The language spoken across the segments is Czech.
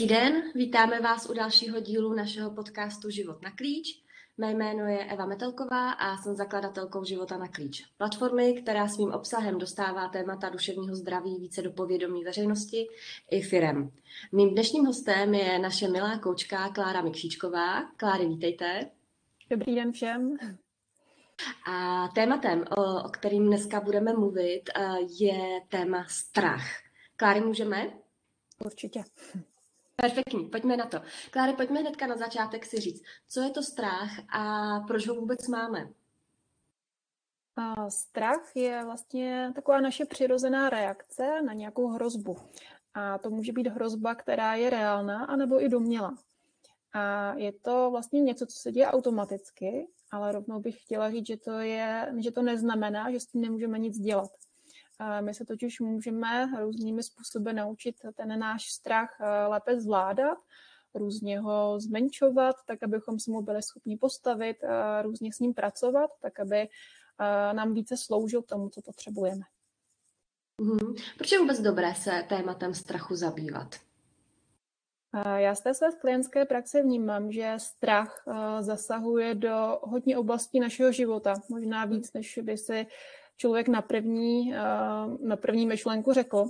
Hezký den, vítáme vás u dalšího dílu našeho podcastu Život na klíč. Mé jméno je Eva Metelková a jsem zakladatelkou Života na klíč. Platformy, která svým obsahem dostává témata duševního zdraví více do povědomí veřejnosti i firem. Mým dnešním hostem je naše milá koučka Klára Mikšíčková. Kláry, vítejte. Dobrý den všem. A tématem, o, o kterým dneska budeme mluvit, eh, je téma strach. Kláry, můžeme? Určitě. Perfektní, pojďme na to. Kláry, pojďme hnedka na začátek si říct, co je to strach a proč ho vůbec máme? A strach je vlastně taková naše přirozená reakce na nějakou hrozbu. A to může být hrozba, která je reálná, anebo i domělá. A je to vlastně něco, co se děje automaticky, ale rovnou bych chtěla říct, že to, je, že to neznamená, že s tím nemůžeme nic dělat. My se totiž můžeme různými způsoby naučit ten náš strach eh, lépe zvládat, různě ho zmenšovat, tak abychom se mu byli schopni postavit, různě s ním pracovat, tak aby eh, nám více sloužil tomu, co potřebujeme. Mm-hmm. Proč je vůbec dobré se tématem strachu zabývat? Já z té své klientské praxe vnímám, že strach eh, zasahuje do hodně oblastí našeho života, možná víc, než by si člověk na první, eh, na první myšlenku řekl.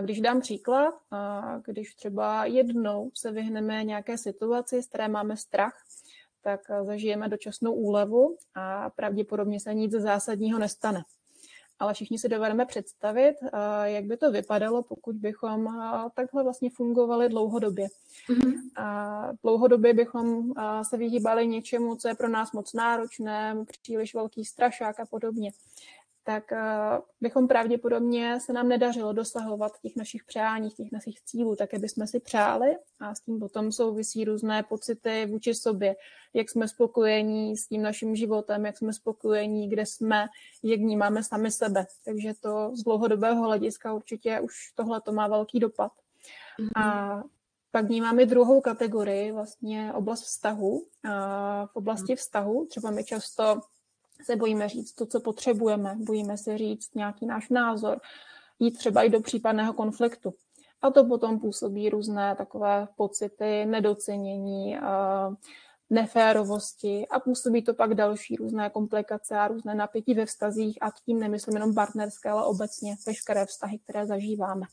Když dám příklad, když třeba jednou se vyhneme nějaké situaci, z které máme strach, tak zažijeme dočasnou úlevu a pravděpodobně se nic zásadního nestane ale všichni si dovedeme představit, eh, jak by to vypadalo, pokud bychom eh, takhle vlastně fungovali dlouhodobě. Mm-hmm. A dlouhodobě bychom eh, se vyhýbali něčemu, co je pro nás moc náročné, příliš velký strašák a podobně tak bychom pravděpodobně se nám nedařilo dosahovat těch našich přání, těch našich cílů, tak aby jsme si přáli a s tím potom souvisí různé pocity vůči sobě, jak jsme spokojení s tím naším životem, jak jsme spokojení, kde jsme, jak vnímáme sami sebe. Takže to z dlouhodobého hlediska určitě už tohle to má velký dopad. A pak vnímáme druhou kategorii, vlastně oblast vztahu. A v oblasti mhm. vztahu třeba my často se bojíme říct to, co potřebujeme, bojíme se říct nějaký náš názor, jít třeba i do případného konfliktu. A to potom působí různé takové pocity nedocenění, neférovosti a působí to pak další různé komplikace a různé napětí ve vztazích a tím nemyslím jenom partnerské, ale obecně veškeré vztahy, které zažíváme.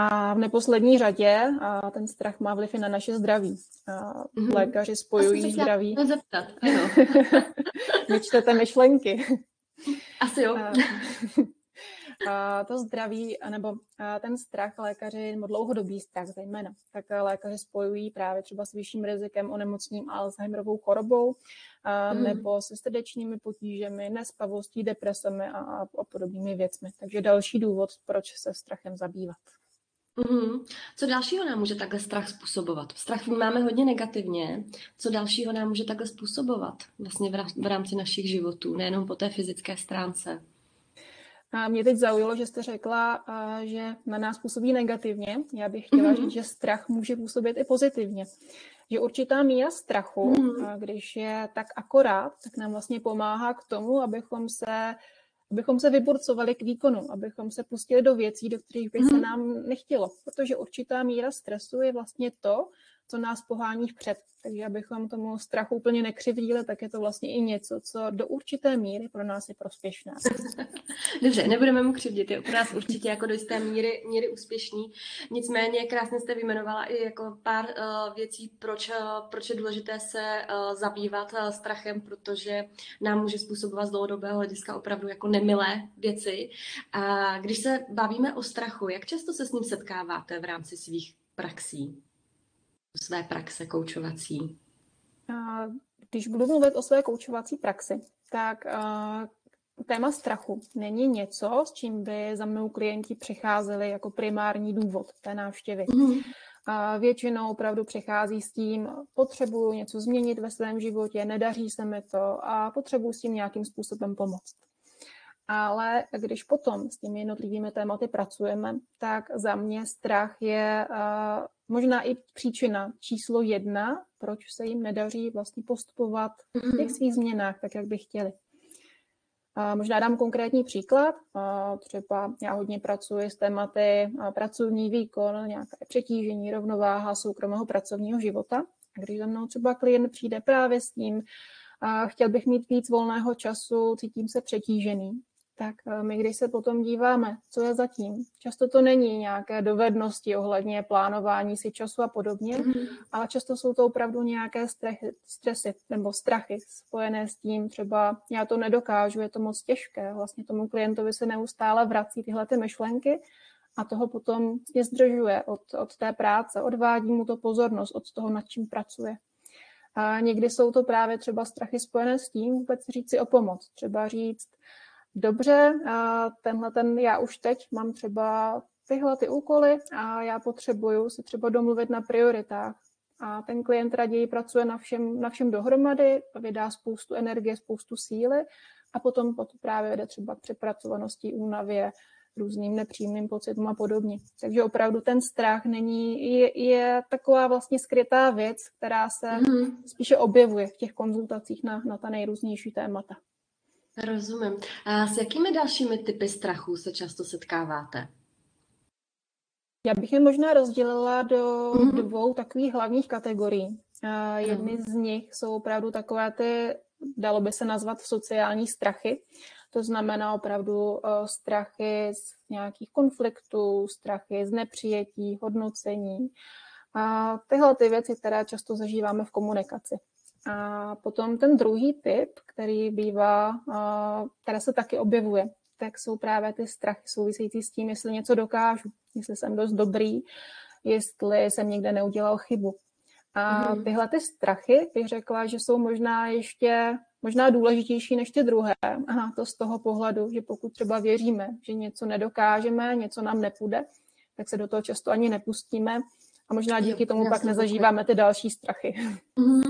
A v neposlední řadě a ten strach má vliv i na naše zdraví. A mm-hmm. Lékaři spojují zdraví. zeptat, ano. Vy čtete myšlenky. Asi jo. A, a to zdraví, nebo ten strach lékaři, nebo dlouhodobý strach zejména, tak lékaři spojují právě třeba s vyšším rizikem onemocním Alzheimerovou chorobou, a, mm. nebo se srdečními potížemi, nespavostí, depresemi a, a podobnými věcmi. Takže další důvod, proč se strachem zabývat. Mm-hmm. Co dalšího nám může takhle strach způsobovat? Strach vnímáme hodně negativně. Co dalšího nám může takhle způsobovat vlastně v rámci našich životů, nejenom po té fyzické stránce? A mě teď zaujalo, že jste řekla, že na nás působí negativně. Já bych chtěla mm-hmm. říct, že strach může působit i pozitivně. Že určitá míra strachu, mm-hmm. když je tak akorát, tak nám vlastně pomáhá k tomu, abychom se abychom se vyburcovali k výkonu, abychom se pustili do věcí, do kterých by se mhm. nám nechtělo. Protože určitá míra stresu je vlastně to, co nás pohání vpřed. Takže abychom tomu strachu úplně nekřivdili, tak je to vlastně i něco, co do určité míry pro nás je prospěšné. Dobře, nebudeme mu křivdit, je pro nás určitě jako do jisté míry, míry úspěšný. Nicméně krásně jste vyjmenovala i jako pár uh, věcí, proč, uh, proč je důležité se uh, zabývat uh, strachem, protože nám může způsobovat z dlouhodobého hlediska opravdu jako nemilé věci. A když se bavíme o strachu, jak často se s ním setkáváte v rámci svých praxí? Své praxe koučovací? Když budu mluvit o své koučovací praxi, tak téma strachu není něco, s čím by za mnou klienti přicházeli jako primární důvod té návštěvy. Mm. A většinou opravdu přichází s tím, potřebuju něco změnit ve svém životě, nedaří se mi to a potřebuju s tím nějakým způsobem pomoct. Ale když potom s těmi jednotlivými tématy pracujeme, tak za mě strach je uh, možná i příčina číslo jedna, proč se jim nedaří vlastně postupovat v těch mhm. svých změnách, tak jak by chtěli. Možná dám konkrétní příklad. Třeba já hodně pracuji s tématy pracovní výkon, nějaké přetížení, rovnováha soukromého pracovního života. A když za mnou třeba klient přijde právě s tím, chtěl bych mít víc volného času, cítím se přetížený, tak eh, my když se potom díváme, co je zatím, často to není nějaké dovednosti ohledně plánování si času a podobně, mm-hmm. ale často jsou to opravdu nějaké stresy, stresy nebo strachy spojené s tím, třeba já to nedokážu, je to moc těžké, vlastně tomu klientovi se neustále vrací tyhle ty myšlenky a toho potom je zdržuje od, od té práce, odvádí mu to pozornost od toho, nad čím pracuje. A někdy jsou to právě třeba strachy spojené s tím vůbec říct si o pomoc. Třeba říct, dobře, a tenhle ten, já už teď mám třeba tyhle ty úkoly a já potřebuju si třeba domluvit na prioritách. A ten klient raději pracuje na všem, na všem dohromady, vydá spoustu energie, spoustu síly a potom, potom právě vede třeba k přepracovanosti, únavě, různým nepříjemným pocitům a podobně. Takže opravdu ten strach není, je, je taková vlastně skrytá věc, která se mm-hmm. spíše objevuje v těch konzultacích na, na ta nejrůznější témata. Rozumím. A s jakými dalšími typy strachu se často setkáváte? Já bych je možná rozdělila do mm-hmm. dvou takových hlavních kategorií. Jedny z nich jsou opravdu takové ty, dalo by se nazvat sociální strachy. To znamená opravdu uh, strachy z nějakých konfliktů, strachy z nepřijetí, hodnocení. A tyhle ty věci, které často zažíváme v komunikaci. A potom ten druhý typ, který bývá, které se taky objevuje, tak jsou právě ty strachy související s tím, jestli něco dokážu, jestli jsem dost dobrý, jestli jsem někde neudělal chybu. A mhm. tyhle ty strachy bych řekla, že jsou možná ještě možná důležitější než ty druhé. Aha, to z toho pohledu, že pokud třeba věříme, že něco nedokážeme, něco nám nepůjde, tak se do toho často ani nepustíme a možná díky tomu pak nezažíváme ty další strachy. Mhm.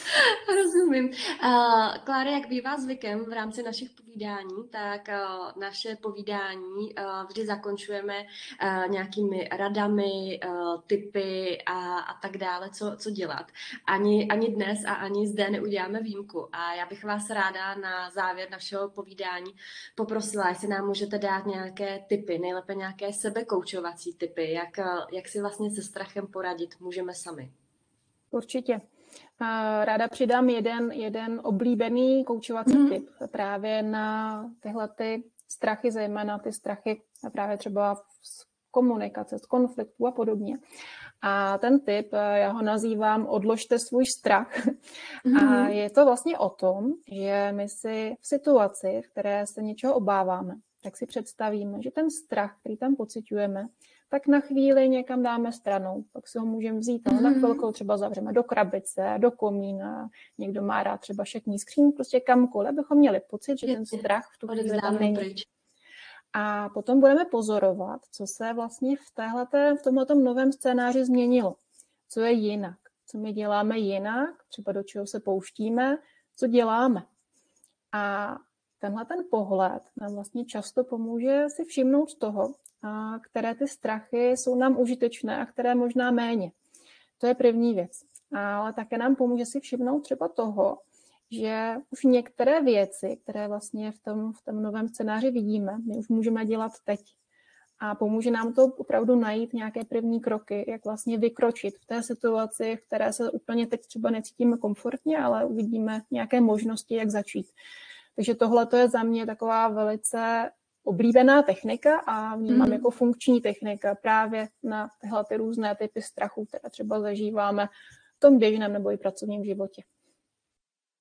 Rozumím. Uh, Klára, jak bývá zvykem v rámci našich povídání, tak uh, naše povídání uh, vždy zakončujeme uh, nějakými radami, uh, typy a, a tak dále, co, co dělat. Ani, ani dnes a ani zde neuděláme výjimku. A já bych vás ráda na závěr našeho povídání poprosila, jestli nám můžete dát nějaké typy, nejlépe nějaké sebekoučovací typy, jak, jak si vlastně se strachem poradit můžeme sami. Určitě. Ráda přidám jeden, jeden oblíbený koučovací mm. typ právě na tyhle ty strachy, zejména ty strachy právě třeba z komunikace, z konfliktu a podobně. A ten typ, já ho nazývám odložte svůj strach. Mm. A mhm. je to vlastně o tom, že my si v situaci, v které se něčeho obáváme, tak si představíme, že ten strach, který tam pocitujeme, tak na chvíli někam dáme stranou, pak si ho můžeme vzít, ale na mhm. chvilku třeba zavřeme do krabice, do komína, někdo má rád třeba šatní skříň, prostě kamkoliv, abychom měli pocit, že ten strach v tu chvíli tam není. Pryč. A potom budeme pozorovat, co se vlastně v, téhleté, v tomhle novém scénáři změnilo. Co je jinak, co my děláme jinak, třeba do čeho se pouštíme, co děláme. A tenhle ten pohled nám vlastně často pomůže si všimnout toho, které ty strachy jsou nám užitečné a které možná méně. To je první věc. Ale také nám pomůže si všimnout třeba toho, že už některé věci, které vlastně v tom, v tom novém scénáři vidíme, my už můžeme dělat teď. A pomůže nám to opravdu najít nějaké první kroky, jak vlastně vykročit v té situaci, v které se úplně teď třeba necítíme komfortně, ale uvidíme nějaké možnosti, jak začít. Takže tohle to je za mě taková velice oblíbená technika a vnímám mm. jako funkční technika právě na tyhle ty různé typy strachů, které třeba zažíváme v tom běžném nebo i pracovním životě.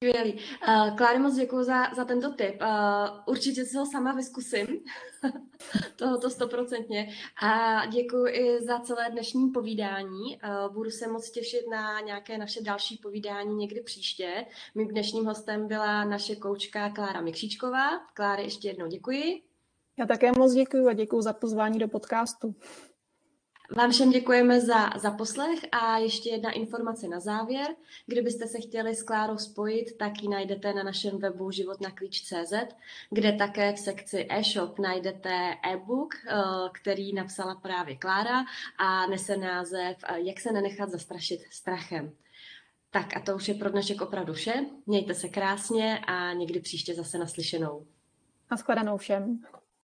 Skvělý. Uh, Kláry, moc děkuji za, za tento tip. Uh, určitě si ho sama vyskusím, tohoto stoprocentně. A děkuji i za celé dnešní povídání. Uh, budu se moc těšit na nějaké naše další povídání někdy příště. Mým dnešním hostem byla naše koučka Klára Mikříčková. Kláry, ještě jednou děkuji. Já také moc děkuji a děkuji za pozvání do podcastu. Vám všem děkujeme za, za poslech a ještě jedna informace na závěr. Kdybyste se chtěli s Klárou spojit, tak ji najdete na našem webu životnaklíč.cz, kde také v sekci e-shop najdete e-book, eh, který napsala právě Klára a nese název eh, Jak se nenechat zastrašit strachem. Tak a to už je pro dnešek opravdu vše. Mějte se krásně a někdy příště zase naslyšenou. A shledanou všem.